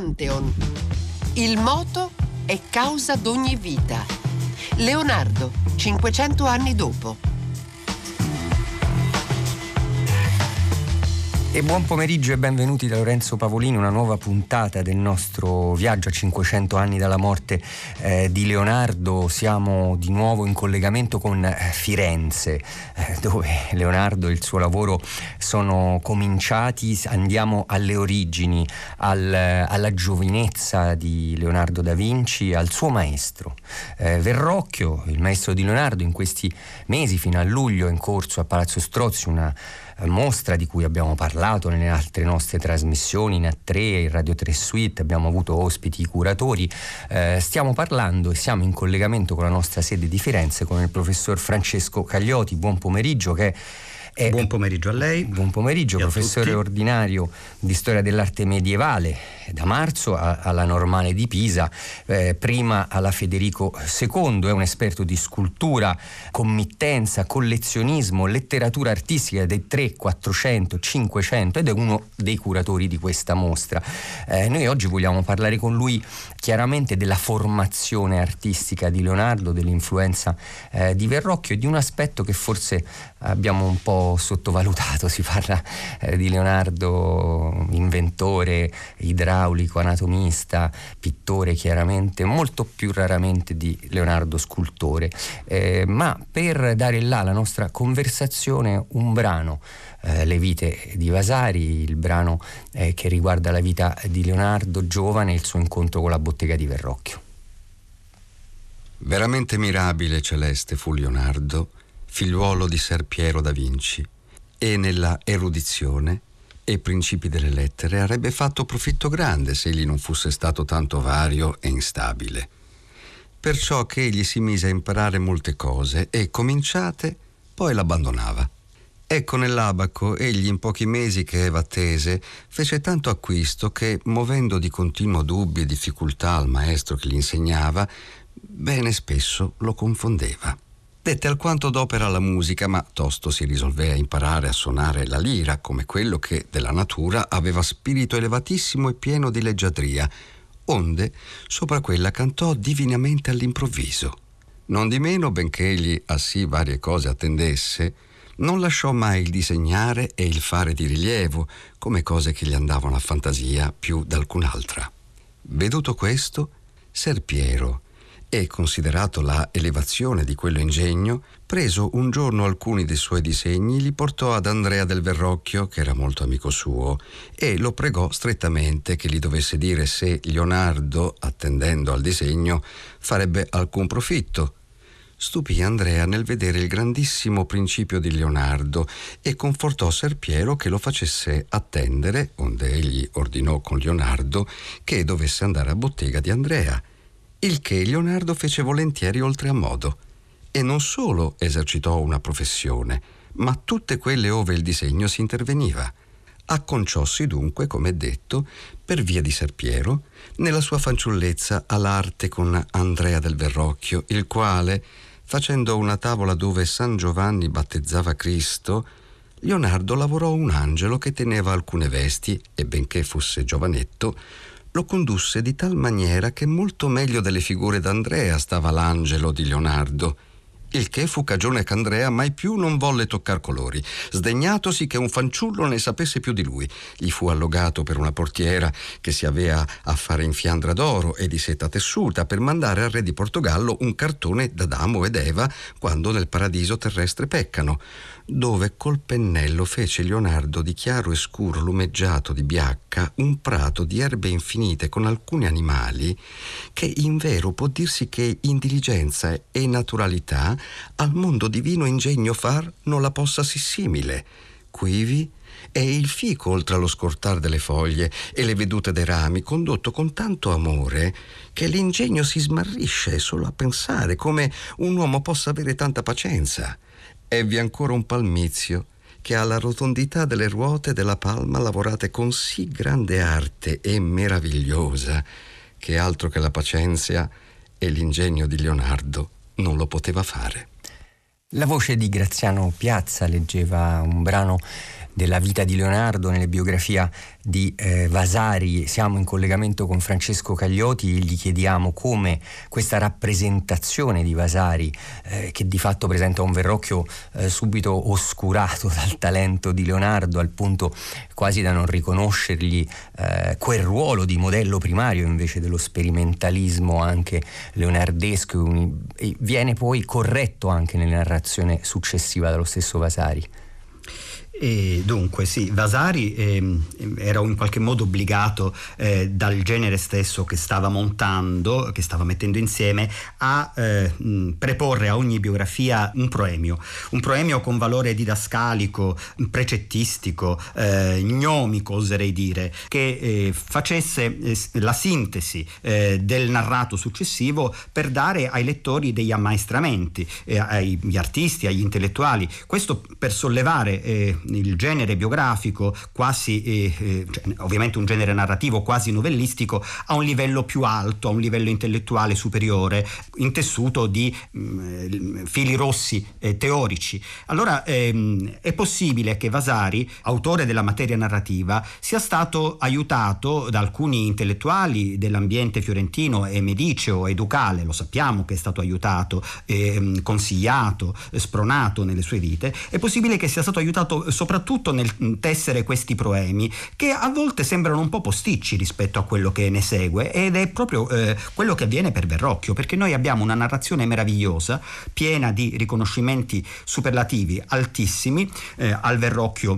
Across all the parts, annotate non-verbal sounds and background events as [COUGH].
Pantheon. Il moto è causa d'ogni vita. Leonardo, 500 anni dopo. E buon pomeriggio e benvenuti da Lorenzo Pavolini, una nuova puntata del nostro viaggio a 500 anni dalla morte eh, di Leonardo. Siamo di nuovo in collegamento con eh, Firenze, eh, dove Leonardo e il suo lavoro sono cominciati. Andiamo alle origini, al, alla giovinezza di Leonardo da Vinci, al suo maestro. Eh, Verrocchio, il maestro di Leonardo, in questi mesi, fino a luglio, è in corso a Palazzo Strozzi una mostra di cui abbiamo parlato nelle altre nostre trasmissioni in A3, in Radio 3 Suite, abbiamo avuto ospiti curatori. Eh, stiamo parlando e siamo in collegamento con la nostra sede di Firenze con il professor Francesco Caglioti. Buon pomeriggio che buon pomeriggio a lei. Buon pomeriggio, professore ordinario di storia dell'arte medievale da marzo a, alla Normale di Pisa, eh, prima alla Federico II, è un esperto di scultura, committenza, collezionismo, letteratura artistica dei 3, 400, 500 ed è uno dei curatori di questa mostra. Eh, noi oggi vogliamo parlare con lui chiaramente della formazione artistica di Leonardo, dell'influenza eh, di Verrocchio e di un aspetto che forse abbiamo un po' sottovalutato, si parla eh, di Leonardo inventore, idraulico, anatomista, pittore chiaramente, molto più raramente di Leonardo scultore. Eh, ma per dare là la nostra conversazione un brano, eh, Le vite di Vasari, il brano eh, che riguarda la vita di Leonardo giovane e il suo incontro con la bottega di Verrocchio. Veramente mirabile e celeste fu Leonardo, figliuolo di Ser Piero da Vinci, e nella erudizione e principi delle lettere avrebbe fatto profitto grande se egli non fosse stato tanto vario e instabile. Perciò che egli si mise a imparare molte cose e, cominciate, poi l'abbandonava. Ecco nell'abaco egli in pochi mesi che Eva attese fece tanto acquisto che, muovendo di continuo dubbi e difficoltà al maestro che gli insegnava, bene spesso lo confondeva. Dette alquanto d'opera la musica, ma tosto si risolvé a imparare a suonare la lira, come quello che della natura aveva spirito elevatissimo e pieno di leggiadria, onde sopra quella cantò divinamente all'improvviso. Non di meno, benché egli a sì varie cose attendesse, non lasciò mai il disegnare e il fare di rilievo, come cose che gli andavano a fantasia più d'alcun'altra. Veduto questo, Ser Piero, e, considerato la elevazione di quello ingegno, preso un giorno alcuni dei suoi disegni, li portò ad Andrea del Verrocchio, che era molto amico suo, e lo pregò strettamente che gli dovesse dire se Leonardo, attendendo al disegno, farebbe alcun profitto. Stupì Andrea nel vedere il grandissimo principio di Leonardo e confortò Ser Piero che lo facesse attendere, onde egli ordinò con Leonardo che dovesse andare a bottega di Andrea il che Leonardo fece volentieri oltre a modo, e non solo esercitò una professione, ma tutte quelle ove il disegno si interveniva. Acconciossi dunque, come detto, per via di Serpiero, nella sua fanciullezza all'arte con Andrea del Verrocchio, il quale, facendo una tavola dove San Giovanni battezzava Cristo, Leonardo lavorò un angelo che teneva alcune vesti e benché fosse giovanetto, lo condusse di tal maniera che molto meglio delle figure d'Andrea stava l'angelo di Leonardo il che fu cagione che Andrea mai più non volle toccar colori, sdegnatosi che un fanciullo ne sapesse più di lui. Gli fu allogato per una portiera che si avea a fare in fiandra d'oro e di seta tessuta per mandare al re di Portogallo un cartone d'Adamo ed Eva quando nel paradiso terrestre peccano, dove col pennello fece Leonardo di chiaro e scuro lumeggiato di biacca un prato di erbe infinite con alcuni animali che in vero può dirsi che in diligenza e naturalità al mondo divino ingegno far non la possa sì simile. Quivi è il fico oltre allo scortar delle foglie e le vedute dei rami, condotto con tanto amore che l'ingegno si smarrisce solo a pensare come un uomo possa avere tanta pazienza. Evvi ancora un palmizio che ha la rotondità delle ruote della palma lavorate con sì grande arte e meravigliosa che altro che la pazienza e l'ingegno di Leonardo non lo poteva fare. La voce di Graziano Piazza leggeva un brano della vita di Leonardo, nelle biografia di eh, Vasari. Siamo in collegamento con Francesco Caglioti e gli chiediamo come questa rappresentazione di Vasari, eh, che di fatto presenta un Verrocchio eh, subito oscurato [LAUGHS] dal talento di Leonardo, al punto quasi da non riconoscergli eh, quel ruolo di modello primario invece dello sperimentalismo anche leonardesco, viene poi corretto anche nella narrazione successiva dallo stesso Vasari. E dunque sì, Vasari eh, era in qualche modo obbligato eh, dal genere stesso che stava montando, che stava mettendo insieme, a eh, preporre a ogni biografia un proemio, un proemio con valore didascalico, precettistico, eh, gnomico oserei dire, che eh, facesse eh, la sintesi del narrato successivo per dare ai lettori degli ammaestramenti, agli artisti, agli intellettuali, questo per sollevare il genere biografico, quasi, eh, eh, cioè, ovviamente un genere narrativo quasi novellistico, a un livello più alto, a un livello intellettuale superiore, intessuto di mh, mm, fili rossi eh, teorici. Allora ehm, è possibile che Vasari, autore della materia narrativa, sia stato aiutato da alcuni intellettuali dell'ambiente fiorentino e mediceo e ducale, lo sappiamo che è stato aiutato, ehm, consigliato, spronato nelle sue vite, è possibile che sia stato aiutato soprattutto nel tessere questi proemi che a volte sembrano un po' posticci rispetto a quello che ne segue ed è proprio eh, quello che avviene per Verrocchio perché noi abbiamo una narrazione meravigliosa piena di riconoscimenti superlativi altissimi eh, al Verrocchio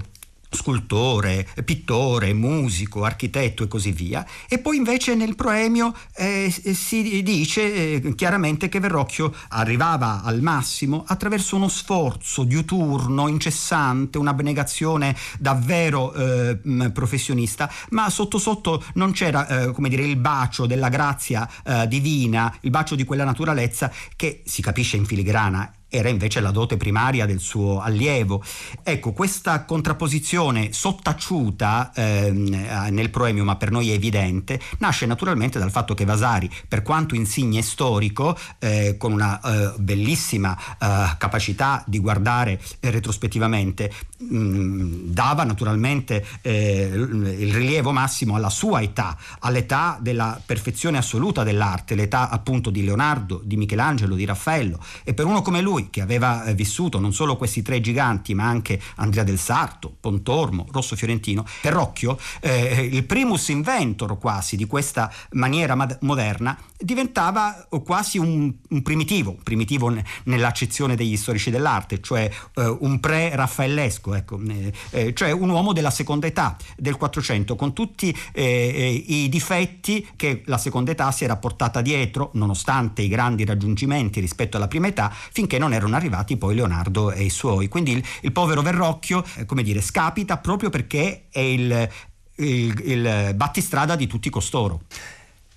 scultore, pittore, musico, architetto e così via. E poi invece nel proemio eh, si dice eh, chiaramente che Verrocchio arrivava al massimo attraverso uno sforzo diuturno, incessante, un'abnegazione davvero eh, professionista, ma sotto sotto non c'era eh, come dire il bacio della grazia eh, divina, il bacio di quella naturalezza che si capisce in filigrana era invece la dote primaria del suo allievo. Ecco, questa contrapposizione sottaciuta ehm, nel proemio, ma per noi è evidente, nasce naturalmente dal fatto che Vasari, per quanto insigne storico, eh, con una eh, bellissima eh, capacità di guardare retrospettivamente, mh, mm, dava naturalmente eh, il rilievo massimo alla sua età, all'età della perfezione assoluta dell'arte, l'età appunto di Leonardo, di Michelangelo, di Raffaello. E per uno come lui, lui che aveva eh, vissuto non solo questi tre giganti ma anche Andrea del Sarto, Pontormo, Rosso Fiorentino, Perrocchio, eh, il primus inventor quasi di questa maniera mad- moderna, diventava quasi un, un primitivo, primitivo n- nell'accezione degli storici dell'arte, cioè eh, un pre-raffaellesco, ecco, eh, eh cioè un uomo della seconda età del 400 con tutti eh, i difetti che la seconda età si era portata dietro nonostante i grandi raggiungimenti rispetto alla prima età finché non erano arrivati poi Leonardo e i suoi. Quindi il, il povero Verrocchio, eh, come dire, scapita proprio perché è il, il, il battistrada di tutti costoro.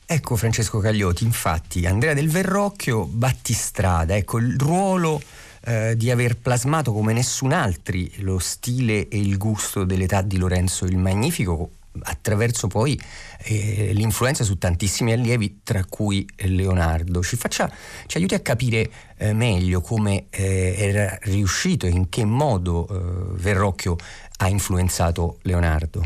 Ecco Francesco Caglioti, infatti Andrea del Verrocchio, battistrada, ecco il ruolo eh, di aver plasmato come nessun altro lo stile e il gusto dell'età di Lorenzo il Magnifico attraverso poi eh, l'influenza su tantissimi allievi, tra cui Leonardo. Ci, faccia, ci aiuti a capire eh, meglio come eh, era riuscito e in che modo eh, Verrocchio ha influenzato Leonardo.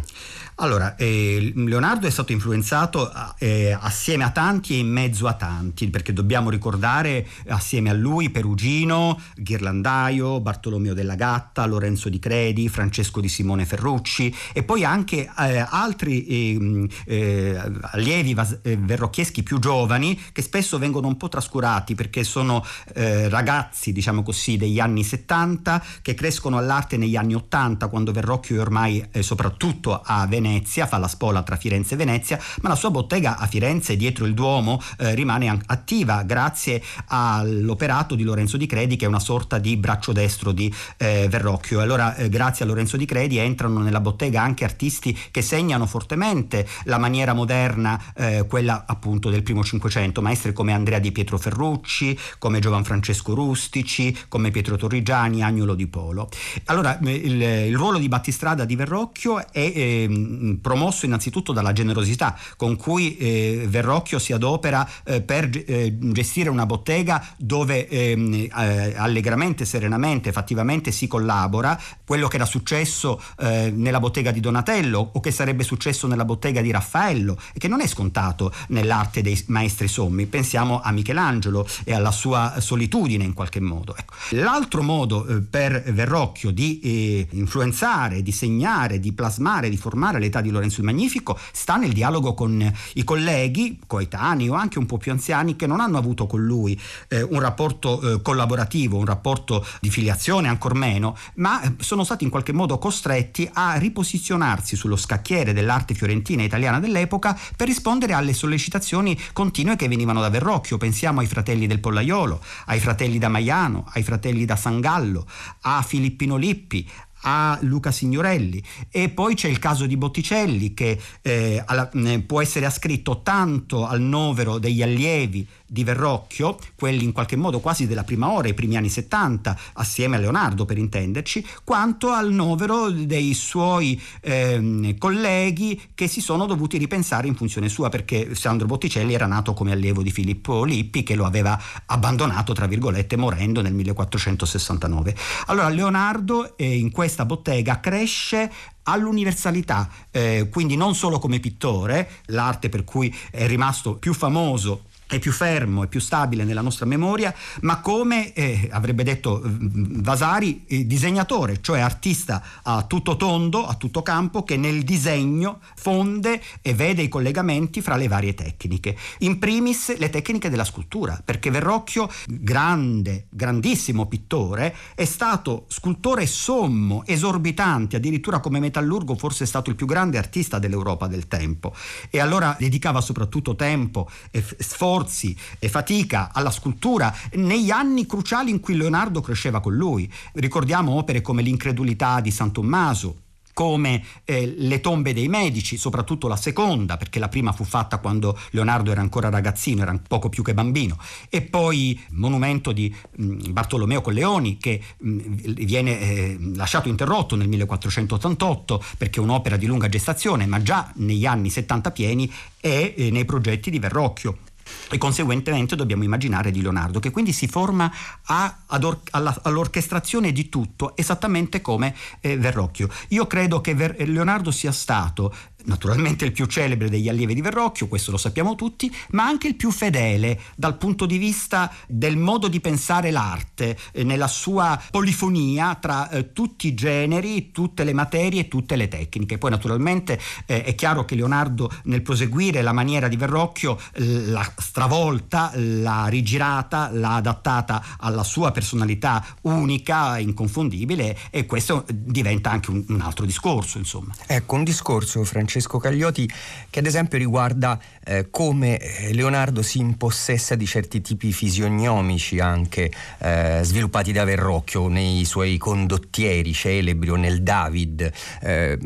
Allora, eh, Leonardo è stato influenzato eh, assieme a tanti e in mezzo a tanti, perché dobbiamo ricordare assieme a lui Perugino, Ghirlandaio, Bartolomeo della Gatta, Lorenzo di Credi, Francesco di Simone Ferrucci e poi anche eh, altri ehm, eh, allievi vas- eh, verrocchieschi più giovani che spesso vengono un po' trascurati perché sono eh, ragazzi, diciamo così, degli anni 70 che crescono all'arte negli anni 80 quando Verrocchio è ormai soprattutto a Venezia Venezia, fa la spola tra Firenze e Venezia, ma la sua bottega a Firenze dietro il Duomo eh, rimane attiva grazie all'operato di Lorenzo Di Credi che è una sorta di braccio destro di eh, Verrocchio. Allora eh, grazie a Lorenzo Di Credi entrano nella bottega anche artisti che segnano fortemente la maniera moderna, eh, quella appunto del primo Cinquecento, maestri come Andrea Di Pietro Ferrucci, come Giovan Francesco Rustici, come Pietro Torrigiani, Agnolo Di Polo. Allora il, il ruolo di battistrada di Verrocchio è eh, promosso innanzitutto dalla generosità con cui eh, Verrocchio si adopera eh, per eh, gestire una bottega dove ehm, eh, allegramente, serenamente, fattivamente si collabora. Quello che era successo eh, nella bottega di Donatello o che sarebbe successo nella bottega di Raffaello e che non è scontato nell'arte dei maestri sommi. Pensiamo a Michelangelo e alla sua solitudine in qualche modo. Ecco. L'altro modo per Verrocchio di influenzare, di segnare, di plasmare, di formare l'età di Lorenzo il Magnifico sta nel dialogo con i colleghi coetanei o anche un po' più anziani che non hanno avuto con lui eh, un rapporto eh, collaborativo, un rapporto di filiazione ancor meno, ma eh, sono stati in qualche modo costretti a riposizionarsi sullo scacchiere dell'arte fiorentina e italiana dell'epoca per rispondere alle sollecitazioni continue che venivano da Verrocchio. Pensiamo ai fratelli del Pollaiolo, ai fratelli da Maiano, ai fratelli da Sangallo, a Filippino Lippi, a Luca Signorelli e poi c'è il caso di Botticelli che eh, alla, eh, può essere ascritto tanto al novero degli allievi di Verrocchio, quelli in qualche modo quasi della prima ora, i primi anni 70, assieme a Leonardo per intenderci, quanto al novero dei suoi eh, colleghi che si sono dovuti ripensare in funzione sua, perché Sandro Botticelli era nato come allievo di Filippo Lippi che lo aveva abbandonato, tra virgolette, morendo nel 1469. Allora Leonardo eh, in questa bottega cresce all'universalità, eh, quindi non solo come pittore, l'arte per cui è rimasto più famoso è più fermo, è più stabile nella nostra memoria, ma come eh, avrebbe detto mm, Vasari, eh, disegnatore, cioè artista a tutto tondo, a tutto campo, che nel disegno fonde e vede i collegamenti fra le varie tecniche. In primis le tecniche della scultura, perché Verrocchio, grande, grandissimo pittore, è stato scultore sommo, esorbitante, addirittura come metallurgo forse è stato il più grande artista dell'Europa del tempo. E allora dedicava soprattutto tempo e sforzo sforzi e fatica alla scultura negli anni cruciali in cui Leonardo cresceva con lui. Ricordiamo opere come L'incredulità di San Tommaso, come eh, le tombe dei medici, soprattutto la seconda, perché la prima fu fatta quando Leonardo era ancora ragazzino, era poco più che bambino, e poi monumento di mh, mm, Bartolomeo Colleoni che mh, mm, viene eh, lasciato interrotto nel 1488 perché è un'opera di lunga gestazione, ma già negli anni 70 pieni è eh, nei progetti di Verrocchio e conseguentemente dobbiamo immaginare di Leonardo che quindi si forma a, or, alla, all'orchestrazione di tutto esattamente come eh, Verrocchio. Io credo che Ver, Leonardo sia stato naturalmente il più celebre degli allievi di Verrocchio, questo lo sappiamo tutti, ma anche il più fedele dal punto di vista del modo di pensare l'arte, eh, nella sua polifonia tra eh, tutti i generi, tutte le materie, tutte le tecniche. Poi naturalmente eh, è chiaro che Leonardo nel proseguire la maniera di Verrocchio l'ha stravolta, l'ha rigirata, l'ha adattata alla sua personalità unica, inconfondibile e questo diventa anche un, un altro discorso, insomma. Ecco, un discorso, Francesco Francesco Caglioti che ad esempio riguarda eh, come eh, Leonardo si impossessa di certi tipi fisionomici anche eh, sviluppati da Verrocchio nei suoi condottieri celebri o nel David. Eh,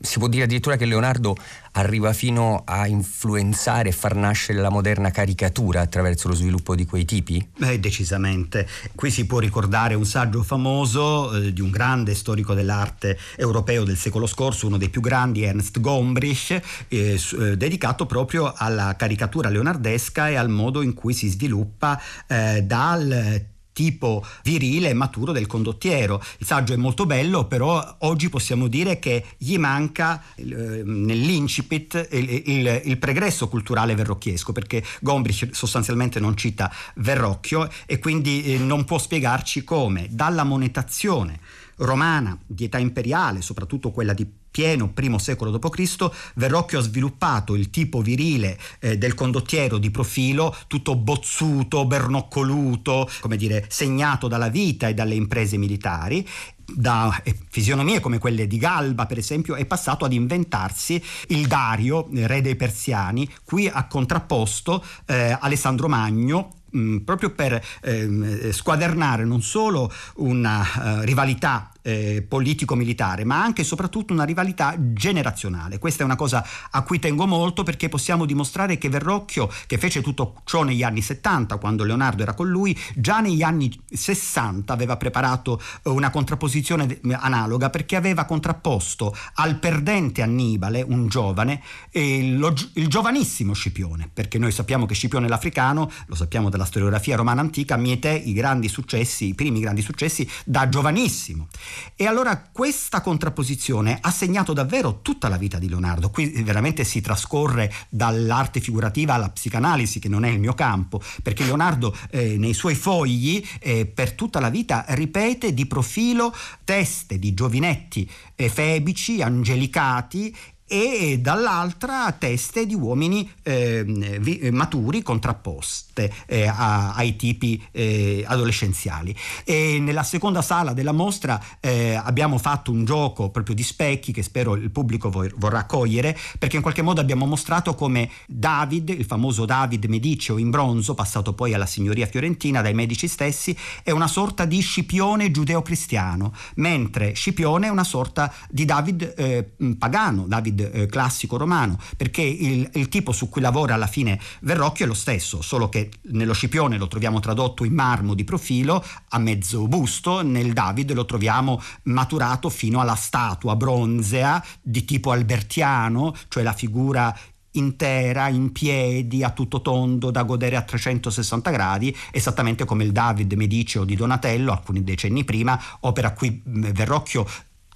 si può dire addirittura che Leonardo arriva fino a influenzare e far nascere la moderna caricatura attraverso lo sviluppo di quei tipi? Eh, decisamente. Qui si può ricordare un saggio famoso eh, di un grande storico dell'arte europeo del secolo scorso, uno dei più grandi, Ernst Gombrich, eh, eh, dedicato proprio alla caricatura leonardesca e al modo in cui si sviluppa eh, dal tipo virile e maturo del condottiero. Il saggio è molto bello, però oggi possiamo dire che gli manca eh, nell'incipit il, il, il, pregresso culturale verrocchiesco, perché Gombrich sostanzialmente non cita Verrocchio e quindi eh, non può spiegarci come dalla monetazione romana di età imperiale, soprattutto quella di pieno primo secolo d.C., Verrocchio ha sviluppato il tipo virile eh, del condottiero di profilo, tutto bozzuto, bernoccoluto, come dire, segnato dalla vita e dalle imprese militari da eh, fisionomie come quelle di Galba, per esempio, è passato ad inventarsi il Dario, re dei persiani, qui ha contrapposto eh, Alessandro Magno, proprio per eh, squadernare non solo una uh, rivalità eh, politico-militare, ma anche e soprattutto una rivalità generazionale. Questa è una cosa a cui tengo molto perché possiamo dimostrare che Verrocchio, che fece tutto ciò negli anni 70, quando Leonardo era con lui, già negli anni 60 aveva preparato eh, una contrapposizione analoga perché aveva contrapposto al perdente Annibale, un giovane, lo, il giovanissimo Scipione, perché noi sappiamo che Scipione l'Africano, lo sappiamo dalla storiografia romana antica, miete i grandi successi, i primi grandi successi da giovanissimo. E allora questa contrapposizione ha segnato davvero tutta la vita di Leonardo. Qui veramente si trascorre dall'arte figurativa alla psicanalisi, che non è il mio campo, perché Leonardo eh, nei suoi fogli eh, per tutta la vita ripete di profilo teste di giovinetti eh, febici, angelicati e dall'altra teste di uomini eh, vi, maturi contrapposte eh, a, ai tipi eh, adolescenziali. E nella seconda sala della mostra eh, abbiamo fatto un gioco proprio di specchi che spero il pubblico vorrà cogliere perché in qualche modo abbiamo mostrato come David, il famoso David Medicio in bronzo, passato poi alla signoria fiorentina dai medici stessi, è una sorta di Scipione giudeo-cristiano, mentre Scipione è una sorta di David eh, pagano, David eh, classico romano, perché il, il, tipo su cui lavora alla fine Verrocchio è lo stesso, solo che nello Scipione lo troviamo tradotto in marmo di profilo a mezzo busto, nel Davide lo troviamo maturato fino alla statua bronzea di tipo albertiano, cioè la figura intera, in piedi, a tutto tondo, da godere a 360 gradi, esattamente come il David Medicio di Donatello, alcuni decenni prima, opera a cui Verrocchio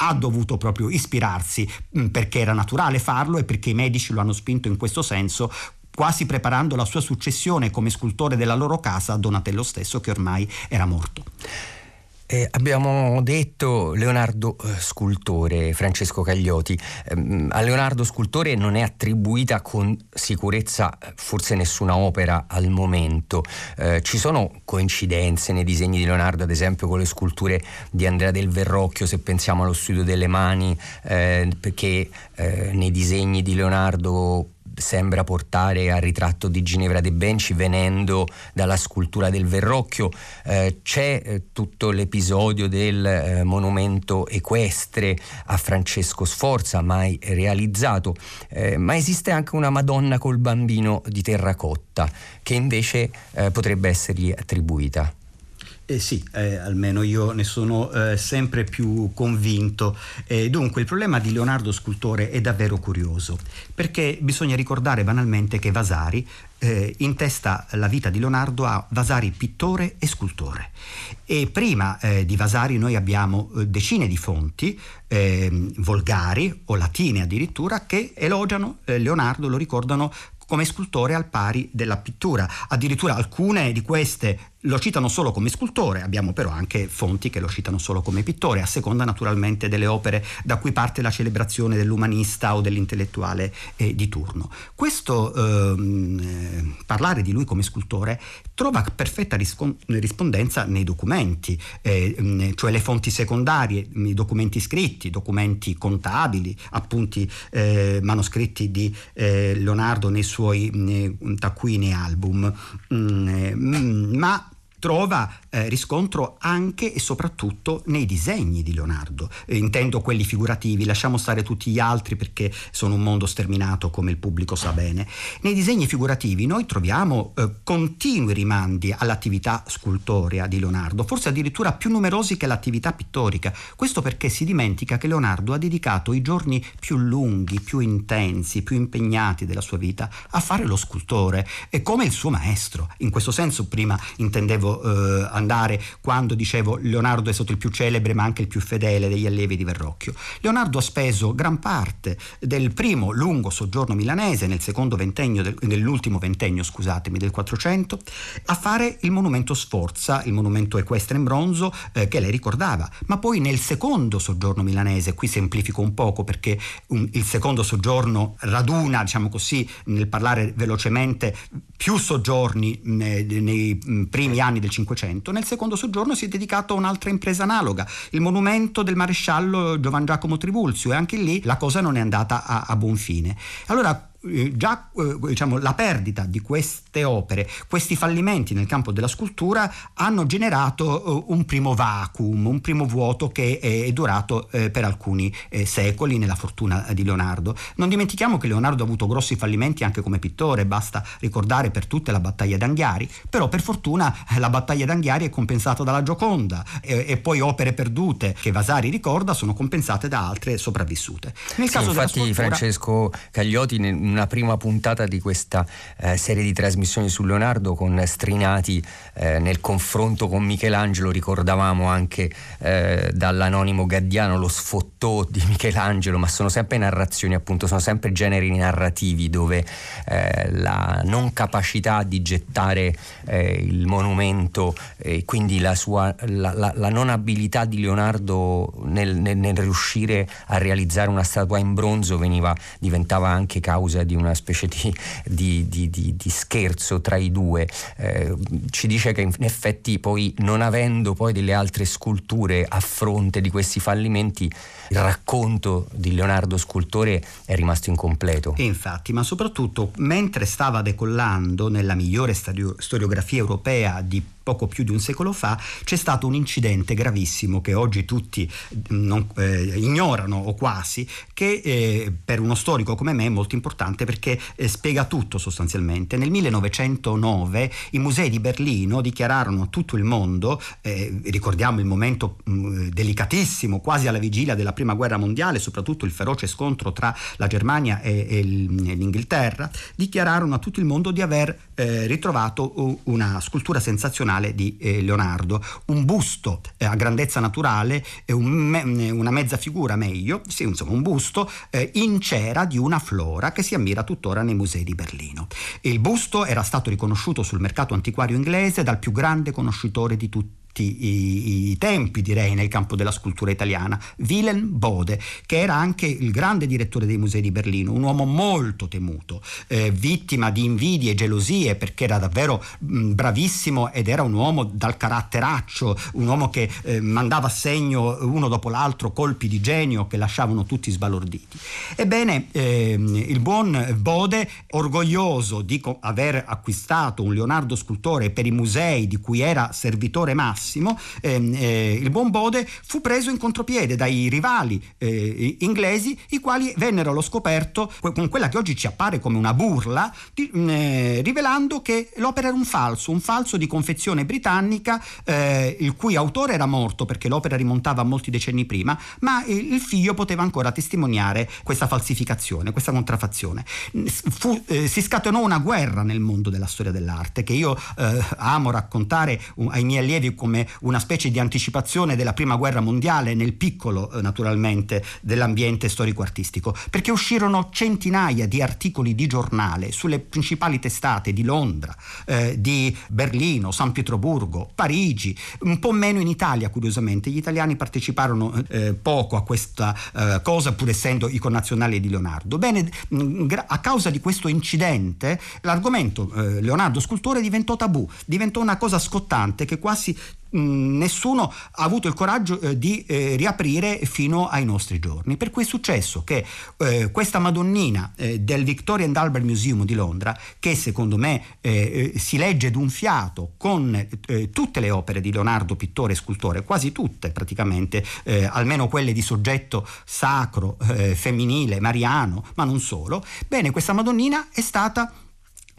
ha dovuto proprio ispirarsi mm, perché era naturale farlo e perché i medici lo hanno spinto in questo senso quasi preparando la sua successione come scultore della loro casa a Donatello stesso che ormai era morto. Eh, abbiamo detto Leonardo eh, Scultore, Francesco Caglioti. Eh, a Leonardo Scultore non è attribuita con sicurezza eh, forse nessuna opera al momento. Eh, ci sono coincidenze nei disegni di Leonardo, ad esempio con le sculture di Andrea del Verrocchio, se pensiamo allo studio delle mani, eh, perché nei disegni di Leonardo sembra portare al ritratto di Ginevra de Benci venendo dalla scultura del Verrocchio. Eh, c'è eh, tutto l'episodio del eh, monumento equestre a Francesco Sforza, mai realizzato, eh, ma esiste anche una Madonna col bambino di terracotta che invece eh, potrebbe essergli attribuita. Eh sì, eh, almeno io ne sono eh, sempre più convinto. dunque, il problema di Leonardo Scultore è davvero curioso, perché bisogna ricordare banalmente che Vasari eh, intesta la vita di Leonardo a Vasari pittore e scultore. E prima eh, di Vasari noi abbiamo eh, decine di fonti ehm, volgari o latine addirittura che elogiano eh, Leonardo, lo ricordano come scultore al pari della pittura. Addirittura alcune di queste lo citano solo come scultore, abbiamo però anche fonti che lo citano solo come pittore, a seconda naturalmente delle opere da cui parte la celebrazione dell'umanista o dell'intellettuale eh, di turno. Questo ehm, eh, parlare di lui come scultore trova perfetta riscon- rispondenza nei documenti, eh, cioè le fonti secondarie, i documenti scritti, documenti contabili, appunti eh, manoscritti di eh, Leonardo nei suoi taccuini album, mm, eh, ma trova eh, riscontro anche e soprattutto nei disegni di Leonardo. Eh, intendo quelli figurativi, lasciamo stare tutti gli altri perché sono un mondo sterminato come il pubblico sa bene. Nei disegni figurativi noi troviamo eh, continui rimandi all'attività scultorea di Leonardo, forse addirittura più numerosi che l'attività pittorica. Questo perché si dimentica che Leonardo ha dedicato i giorni più lunghi, più intensi, più impegnati della sua vita a fare lo scultore e come il suo maestro. In questo senso prima intendevo eh, andare quando dicevo Leonardo è stato il più celebre ma anche il più fedele degli allievi di Verrocchio. Leonardo ha speso gran parte del primo lungo soggiorno milanese nel secondo ventennio, del, nell'ultimo ventennio scusatemi, del 400 a fare il monumento Sforza, il monumento equestre in bronzo eh, che lei ricordava, ma poi nel secondo soggiorno milanese, qui semplifico un poco perché um, il secondo soggiorno raduna, diciamo così, nel parlare velocemente, più soggiorni nei, nei primi anni del 500, nel secondo soggiorno si è dedicato a un'altra impresa analoga, il monumento del maresciallo Giovan Giacomo Tribulzio e anche lì la cosa non è andata a, a buon fine. Allora eh, già eh, diciamo, la perdita di queste opere, questi fallimenti nel campo della scultura hanno generato un primo vacuum, un primo vuoto che è, durato per alcuni secoli nella fortuna di Leonardo. Non dimentichiamo che Leonardo ha avuto grossi fallimenti anche come pittore, basta ricordare per tutte la battaglia d'Anghiari, però per fortuna la battaglia d'Anghiari è compensata dalla Gioconda e, e poi opere perdute che Vasari ricorda sono compensate da altre sopravvissute. Nel sì, caso infatti scultura... Francesco Cagliotti in una prima puntata di questa eh, serie di trasmissioni su Leonardo con Strinati eh, nel confronto con Michelangelo ricordavamo anche eh, dall'anonimo Gaddiano lo sfottò di Michelangelo ma sono sempre narrazioni appunto sono sempre generi narrativi dove eh, la non capacità di gettare eh, il monumento e quindi la, sua, la, la, la non abilità di Leonardo nel, nel, nel riuscire a realizzare una statua in bronzo veniva, diventava anche causa di una specie di, di, di, di scherzo tra i due. Eh, ci dice che in effetti poi non avendo poi delle altre sculture a fronte di questi fallimenti il racconto di Leonardo scultore è rimasto incompleto. infatti, ma soprattutto mentre stava decollando nella migliore storiografia europea di poco più di un secolo fa, c'è stato un incidente gravissimo che oggi tutti mm, non, eh, ignorano o quasi, che eh, per uno storico come me è molto importante perché eh, spiega tutto sostanzialmente. Nel 1909 i musei di Berlino dichiararono a tutto il mondo, eh, ricordiamo il momento mh, mm, delicatissimo, quasi alla vigilia della prima guerra mondiale, soprattutto il feroce scontro tra la Germania e, e l'Inghilterra, dichiararono a tutto il mondo di aver eh, ritrovato una scultura sensazionale di eh, Leonardo, un busto eh, a grandezza naturale, un me, una mezza figura meglio, sì, insomma un busto eh, in cera di una flora che si ammira tuttora nei musei di Berlino. Il busto era stato riconosciuto sul mercato antiquario inglese dal più grande conoscitore di tutti i, i, tempi, direi, nel campo della scultura italiana, Wilhelm Bode, che era anche il grande direttore dei musei di Berlino, un uomo molto temuto, eh, vittima di invidie e gelosie perché era davvero mh, bravissimo ed era un uomo dal caratteraccio, un uomo che eh, mandava a segno uno dopo l'altro colpi di genio che lasciavano tutti sbalorditi. Ebbene, eh, il buon Bode, orgoglioso di co- aver acquistato un Leonardo scultore per i musei di cui era servitore massimo, massimo, ehm, eh, il buon Bode fu preso in contropiede dai rivali eh, inglesi, i quali vennero allo scoperto con quella che oggi ci appare come una burla, di, mm, eh, rivelando che l'opera era un falso, un falso di confezione britannica, eh, il cui autore era morto perché l'opera rimontava a molti decenni prima, ma il figlio poteva ancora testimoniare questa falsificazione, questa contraffazione. Fu, eh, si scatenò una guerra nel mondo della storia dell'arte che io eh, amo raccontare ai miei allievi come come una specie di anticipazione della prima guerra mondiale nel piccolo eh, naturalmente dell'ambiente storico-artistico, perché uscirono centinaia di articoli di giornale sulle principali testate di Londra, eh, di Berlino, San Pietroburgo, Parigi, un po' meno in Italia curiosamente, gli italiani parteciparono eh, poco a questa eh, cosa pur essendo i connazionali di Leonardo. Bene, a causa di questo incidente l'argomento eh, Leonardo scultore diventò tabù, diventò una cosa scottante che quasi Mm, nessuno ha avuto il coraggio eh, di eh, riaprire fino ai nostri giorni. Per cui è successo che eh, questa Madonnina eh, del Victoria and Albert Museum di Londra, che secondo me eh, eh, si legge d'un fiato con tutte le opere di Leonardo, pittore e scultore, quasi tutte praticamente, almeno quelle di soggetto sacro, femminile, mariano, ma non solo, bene, questa Madonnina è stata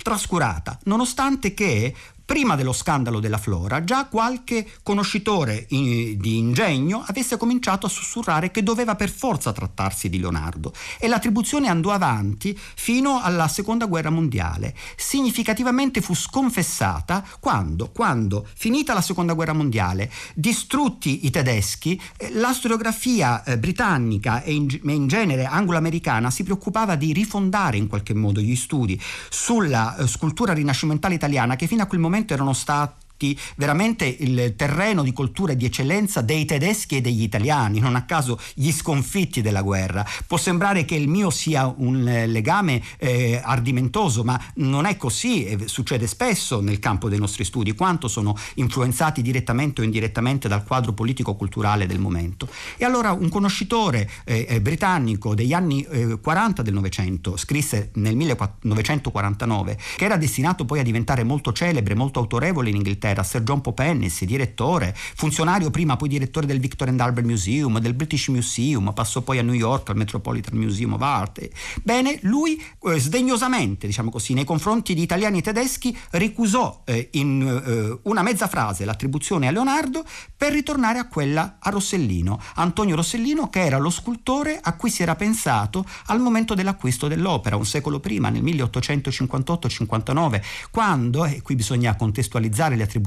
trascurata, nonostante che prima dello scandalo della Flora, già qualche conoscitore in, di ingegno avesse cominciato a sussurrare che doveva per forza trattarsi di Leonardo e l'attribuzione andò avanti fino alla seconda guerra mondiale. Significativamente fu sconfessata quando, quando finita la seconda guerra mondiale, distrutti i tedeschi, eh, la storiografia eh, britannica e in, e in genere anglo-americana si preoccupava di rifondare in qualche modo gli studi sulla eh, scultura rinascimentale italiana che fino a quel momento momento erano stati infatti veramente il terreno di cultura e di eccellenza dei tedeschi e degli italiani, non a caso gli sconfitti della guerra. Può sembrare che il mio sia un eh, legame eh, ardimentoso, ma non è così, e succede spesso nel campo dei nostri studi, quanto sono influenzati direttamente o indirettamente dal quadro politico-culturale del momento. E allora un conoscitore eh, eh britannico degli anni 40 del Novecento scrisse nel 1949 che era destinato poi a diventare molto celebre, molto autorevole in Inghilterra, Sir John Pope Ennis, direttore, funzionario prima poi direttore del Victor and Albert Museum, del British Museum, passò poi a New York al Metropolitan Museum of Art. Bene, lui eh, sdegnosamente, diciamo così, nei confronti di italiani e tedeschi ricusò eh, in eh, una mezza frase l'attribuzione a Leonardo per ritornare a quella a Rossellino, Antonio Rossellino che era lo scultore a cui si era pensato al momento dell'acquisto dell'opera, un secolo prima, nel 1858-59, quando, e qui bisogna contestualizzare le attribuzioni,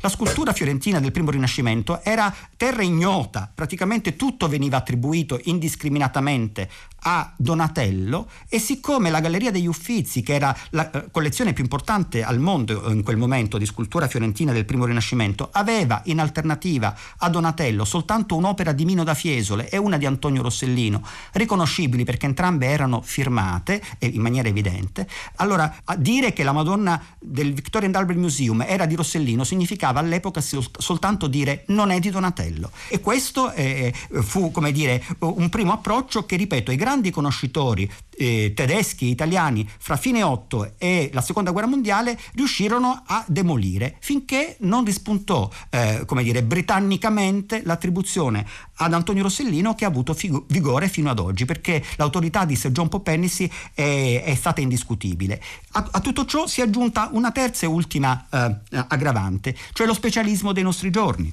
la scultura fiorentina del primo Rinascimento era terra ignota, praticamente tutto veniva attribuito indiscriminatamente a Donatello e siccome la Galleria degli Uffizi, che era la eh, collezione più importante al mondo in quel momento di scultura fiorentina del primo Rinascimento, aveva in alternativa a Donatello soltanto un'opera di Mino da Fiesole e una di Antonio Rossellino, riconoscibili perché entrambe erano firmate in maniera evidente, allora dire che la Madonna del Victorian Albert Museum era di Rossellino significava all'epoca soltanto dire non è di Donatello. E questo eh, fu, come dire, un primo approccio che, ripeto, grandi grandi conoscitori eh, tedeschi e italiani fra fine 8 e la seconda guerra mondiale riuscirono a demolire finché non rispuntò eh, come dire britannicamente l'attribuzione ad Antonio Rossellino che ha avuto figo- vigore fino ad oggi perché l'autorità di Sir John Popennissi è, è stata indiscutibile. A, a, tutto ciò si è aggiunta una terza e ultima eh, aggravante cioè lo specialismo dei nostri giorni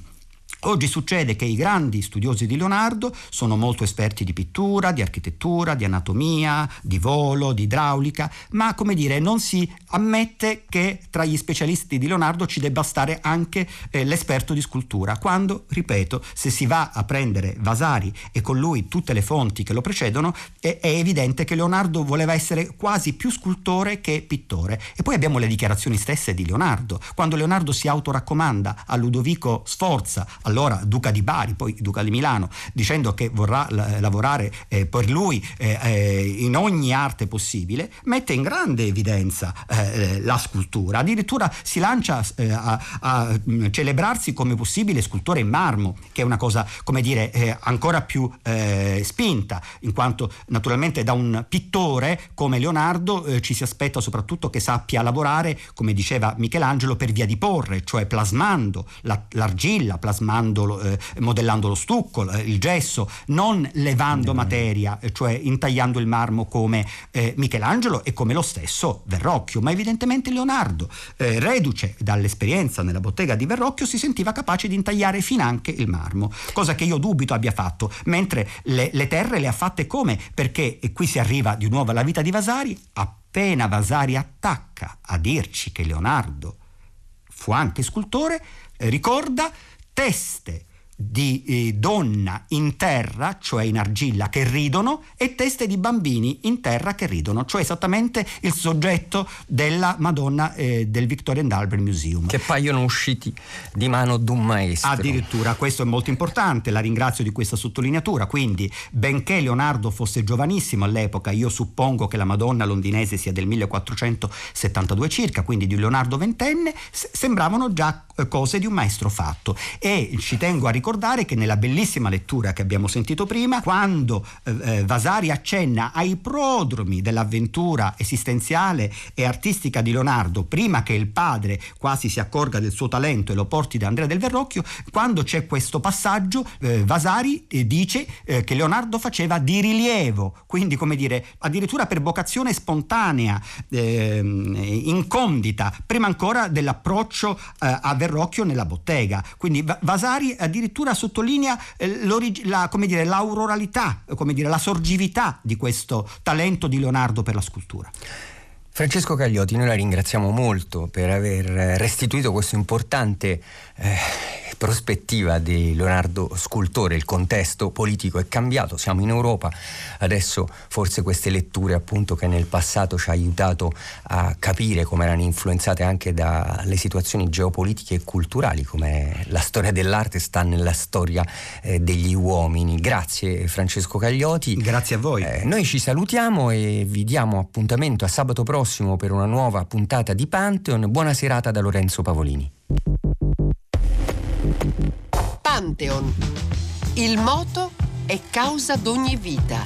Oggi succede che i grandi studiosi di Leonardo sono molto esperti di pittura, di architettura, di anatomia, di volo, di idraulica, ma come dire non si ammette che tra gli specialisti di Leonardo ci debba stare anche eh, l'esperto di scultura, quando, ripeto, se si va a prendere Vasari e con lui tutte le fonti che lo precedono, è, è evidente che Leonardo voleva essere quasi più scultore che pittore. E poi abbiamo le dichiarazioni stesse di Leonardo, quando Leonardo si autoraccomanda a Ludovico Sforza, allora duca di Bari, poi duca di Milano, dicendo che vorrà l- lavorare eh, per lui eh, eh, in ogni arte possibile, mette in grande evidenza eh, la scultura, addirittura si lancia eh, a, a, mm, celebrarsi come possibile scultore in marmo, che è una cosa, come dire, eh, ancora più spinta, in quanto naturalmente da un pittore come Leonardo ci si aspetta soprattutto che sappia lavorare, come diceva Michelangelo, per via di porre, cioè plasmando la, l'argilla, plasmando modellando, eh, modellando lo stucco, il gesso, non levando materia, cioè intagliando il marmo come eh, Michelangelo e come lo stesso Verrocchio, ma evidentemente Leonardo, eh, reduce dall'esperienza nella bottega di Verrocchio, si sentiva capace di intagliare finanche il marmo, cosa che io dubito abbia fatto, mentre le, le terre le ha fatte come? Perché, e qui si arriva di nuovo alla vita di Vasari, appena Vasari attacca a dirci che Leonardo fu anche scultore, eh, ricorda teste di eh, donna in terra, cioè in argilla, che ridono, e teste di bambini in terra che ridono, cioè esattamente il soggetto della Madonna eh, del Victorian Albert Museum. Che paiono usciti di mano d'un maestro. Addirittura, questo è molto importante, la ringrazio di questa sottolineatura. Quindi, benché Leonardo fosse giovanissimo all'epoca, io suppongo che la Madonna londinese sia del 1472 circa, quindi di Leonardo ventenne, sembravano già eh, cose di un maestro fatto. E ci tengo a ricordare ricordare che nella bellissima lettura che abbiamo sentito prima, quando eh, eh, Vasari accenna ai prodromi dell'avventura esistenziale e artistica di Leonardo, prima che il padre quasi si accorga del suo talento e lo porti da Andrea del Verrocchio, quando c'è questo passaggio, eh, Vasari eh, dice eh, che Leonardo faceva di rilievo, quindi come dire, addirittura per vocazione spontanea, ehm, incondita, prima ancora dell'approccio eh, a Verrocchio nella bottega. Quindi Vasari addirittura addirittura sottolinea eh, la, dire, l'auroralità, come dire, la sorgività di questo talento di Leonardo per la scultura. Francesco Cagliotti, noi la ringraziamo molto per aver restituito questo importante eh, prospettiva di Leonardo Scultore, il contesto politico è cambiato, siamo in Europa, adesso forse queste letture appunto che nel passato ci ha aiutato a capire come erano influenzate anche dalle situazioni geopolitiche e culturali, come la storia dell'arte sta nella storia eh, degli uomini. Grazie Francesco Cagliotti. Grazie a voi. Eh, noi ci salutiamo e vi diamo appuntamento a sabato prossimo per una nuova puntata di Pantheon. Buona serata da Lorenzo Pavolini. Pantheon. Il moto è causa d'ogni vita.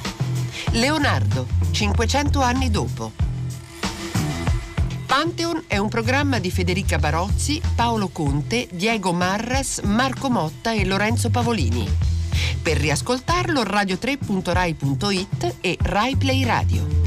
Leonardo, 500 anni dopo. Pantheon è un programma di Federica Barozzi, Paolo Conte, Diego Marras, Marco Motta e Lorenzo Pavolini. Per riascoltarlo radio3.rai.it e RaiPlay Radio.